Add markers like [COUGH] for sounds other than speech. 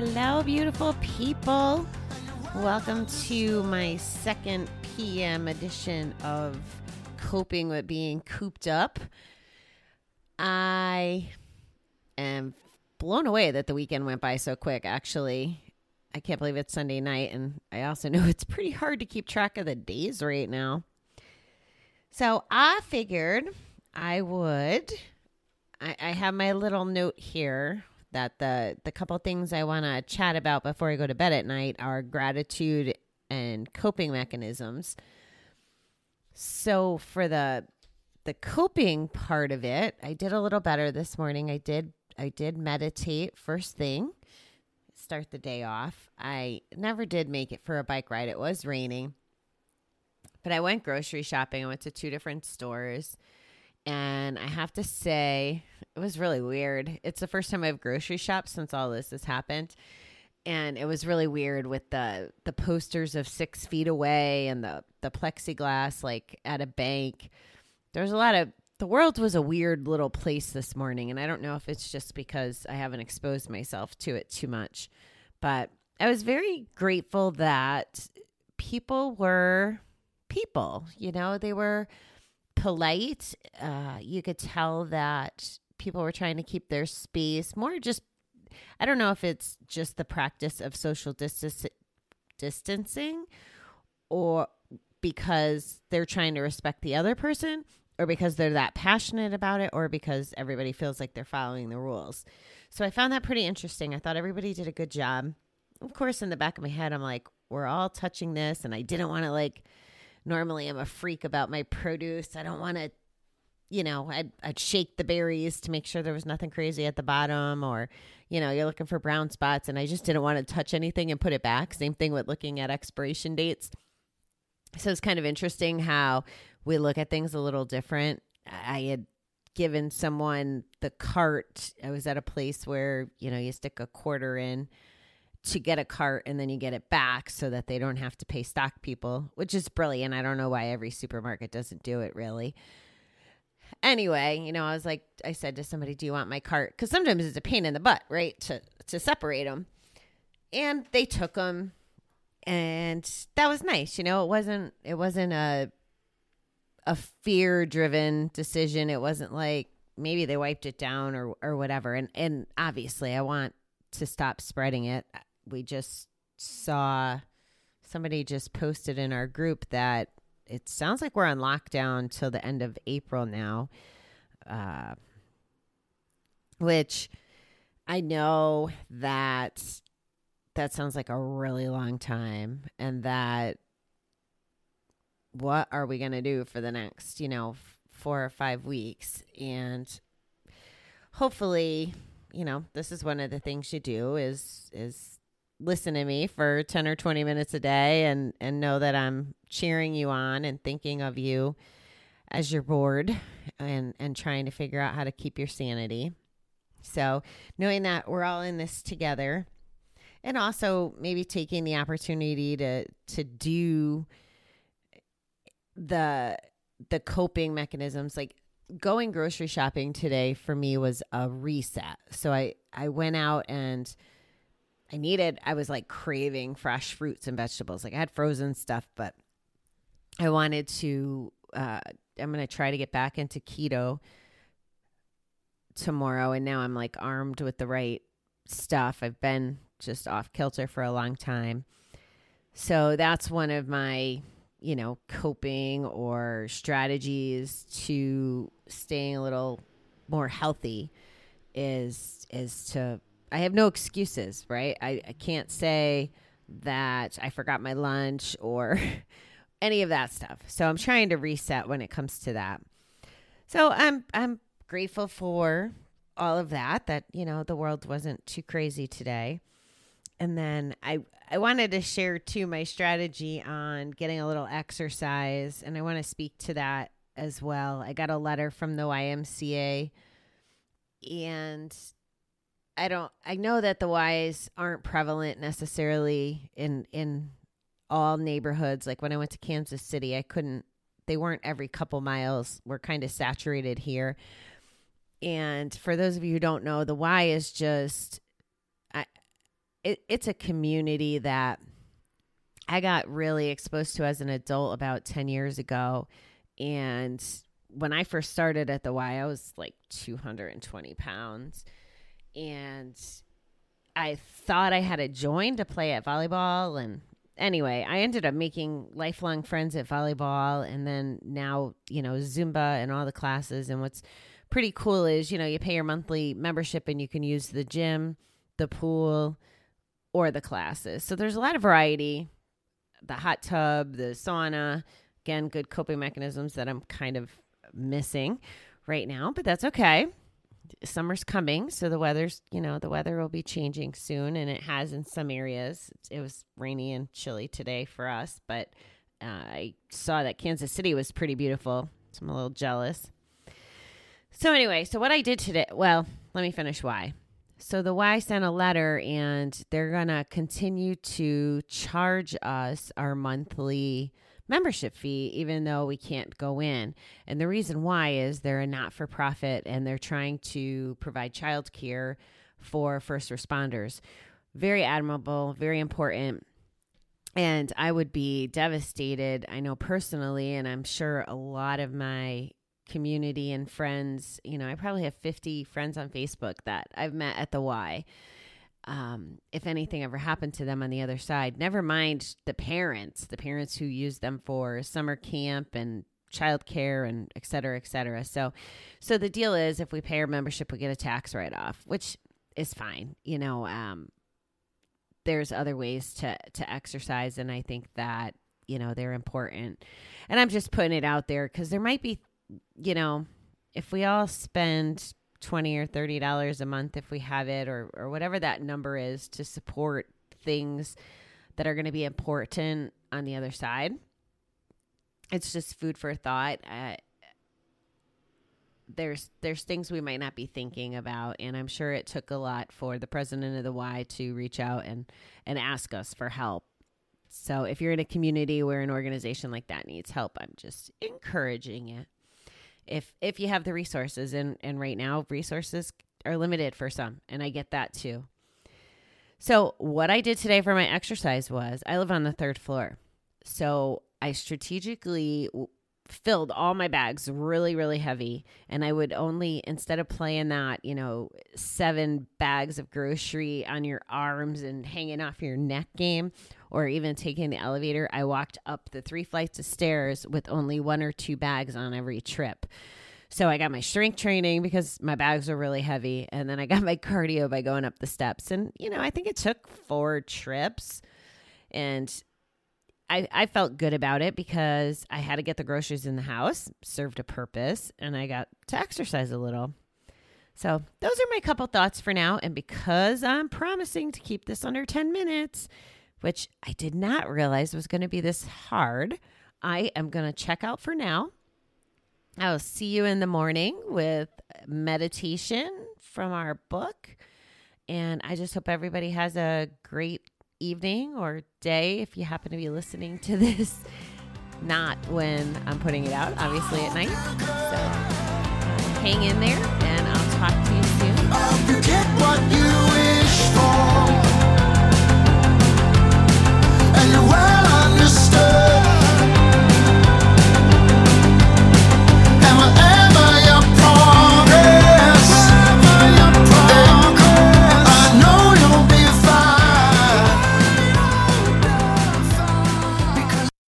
Hello, beautiful people. Welcome to my second PM edition of Coping with Being Cooped Up. I am blown away that the weekend went by so quick, actually. I can't believe it's Sunday night, and I also know it's pretty hard to keep track of the days right now. So I figured I would. I, I have my little note here that the the couple things I want to chat about before I go to bed at night are gratitude and coping mechanisms. So for the the coping part of it, I did a little better this morning. I did I did meditate first thing. Start the day off. I never did make it for a bike ride. It was raining. But I went grocery shopping. I went to two different stores. And I have to say, it was really weird. It's the first time I've grocery shopped since all this has happened. And it was really weird with the the posters of six feet away and the the plexiglass like at a bank. There's a lot of the world was a weird little place this morning, and I don't know if it's just because I haven't exposed myself to it too much. But I was very grateful that people were people, you know, they were polite. Uh, you could tell that people were trying to keep their space more just I don't know if it's just the practice of social distance, distancing or because they're trying to respect the other person or because they're that passionate about it or because everybody feels like they're following the rules. So I found that pretty interesting. I thought everybody did a good job. Of course, in the back of my head, I'm like, we're all touching this, and I didn't want to like normally I'm a freak about my produce. I don't want to, you know, I'd, I'd shake the berries to make sure there was nothing crazy at the bottom or, you know, you're looking for brown spots and I just didn't want to touch anything and put it back. Same thing with looking at expiration dates. So it's kind of interesting how we look at things a little different. I had given someone the cart. I was at a place where, you know, you stick a quarter in to get a cart and then you get it back so that they don't have to pay stock people, which is brilliant. I don't know why every supermarket doesn't do it really. Anyway, you know, I was like, I said to somebody, "Do you want my cart?" Because sometimes it's a pain in the butt, right, to to separate them. And they took them, and that was nice. You know, it wasn't it wasn't a a fear driven decision. It wasn't like maybe they wiped it down or or whatever. And and obviously, I want to stop spreading it we just saw somebody just posted in our group that it sounds like we're on lockdown till the end of April now, uh, which I know that that sounds like a really long time, and that what are we going to do for the next, you know, four or five weeks? And hopefully, you know, this is one of the things you do is is listen to me for 10 or 20 minutes a day and and know that I'm cheering you on and thinking of you as you're bored and and trying to figure out how to keep your sanity. So, knowing that we're all in this together and also maybe taking the opportunity to to do the the coping mechanisms like going grocery shopping today for me was a reset. So I I went out and I needed, I was like craving fresh fruits and vegetables. Like I had frozen stuff, but I wanted to, uh, I'm going to try to get back into keto tomorrow. And now I'm like armed with the right stuff. I've been just off kilter for a long time. So that's one of my, you know, coping or strategies to staying a little more healthy is is to I have no excuses, right? I, I can't say that I forgot my lunch or [LAUGHS] any of that stuff. So I'm trying to reset when it comes to that. So I'm I'm grateful for all of that that, you know, the world wasn't too crazy today. and then I I wanted to share too my strategy on getting a little exercise, and I want to speak to that as well. I got a letter from the YMCA, and I don't. I know that the Ys aren't prevalent necessarily in in all neighborhoods. Like when I went to Kansas City, I couldn't. They weren't every couple miles. We're kind of saturated here. And for those of you who don't know, the Y is just I it, it's a community that I got really exposed to as an adult about 10 years ago. And when I first started at the Y, I was like 220 pounds. And I thought I had to join to play at volleyball. And anyway, I ended up making lifelong friends at volleyball. And then now, you know, Zumba and all the classes. And what's pretty cool is, you know, you pay your monthly membership and you can use the gym, the pool, or the classes. So there's a lot of variety. The hot tub, the sauna, again, good coping mechanisms that I'm kind of missing right now, but that's okay. Summer's coming, so the weather's, you know, the weather will be changing soon, and it has in some areas. It was rainy and chilly today for us, but uh, I saw that Kansas City was pretty beautiful, so I'm a little jealous. So, anyway, so what I did today, well, let me finish why. So the Y sent a letter and they're going to continue to charge us our monthly membership fee, even though we can't go in. And the reason why is they're a not for profit and they're trying to provide child care for first responders. Very admirable, very important. And I would be devastated, I know personally, and I'm sure a lot of my community and friends. You know, I probably have 50 friends on Facebook that I've met at the Y. Um, if anything ever happened to them on the other side, never mind the parents, the parents who use them for summer camp and childcare and et cetera, et cetera. So, so the deal is if we pay our membership, we get a tax write off, which is fine. You know, um, there's other ways to, to exercise. And I think that, you know, they're important. And I'm just putting it out there because there might be you know, if we all spend 20 or 30 dollars a month if we have it or or whatever that number is to support things that are going to be important on the other side. It's just food for thought. Uh, there's there's things we might not be thinking about and i'm sure it took a lot for the president of the y to reach out and and ask us for help. So if you're in a community where an organization like that needs help i'm just encouraging it if if you have the resources and and right now resources are limited for some and I get that too. So what I did today for my exercise was I live on the third floor. So I strategically filled all my bags really really heavy. And i would only instead of playing that you know seven bags of grocery on your arms and hanging off your neck game or even taking the elevator i walked up the three flights of stairs with only one or two bags on every trip. So i got my strength training because my bags were really heavy. And then i got [LAUGHS] my cardio by going up the steps. And you know i think it took four trips. And I, I felt good about it because I had to get the groceries in the house, served a purpose, and I got to exercise a little. So, those are my couple thoughts for now. And because I'm promising to keep this under 10 minutes, which I did not realize was going to be this hard, I am going to check out for now. I'll see you in the morning with meditation from our book. And I just hope everybody has a great evening or day if you happen to be listening to [LAUGHS] this. Not when I'm putting it out, obviously at night. So uh, hang in there and I'll talk to you soon.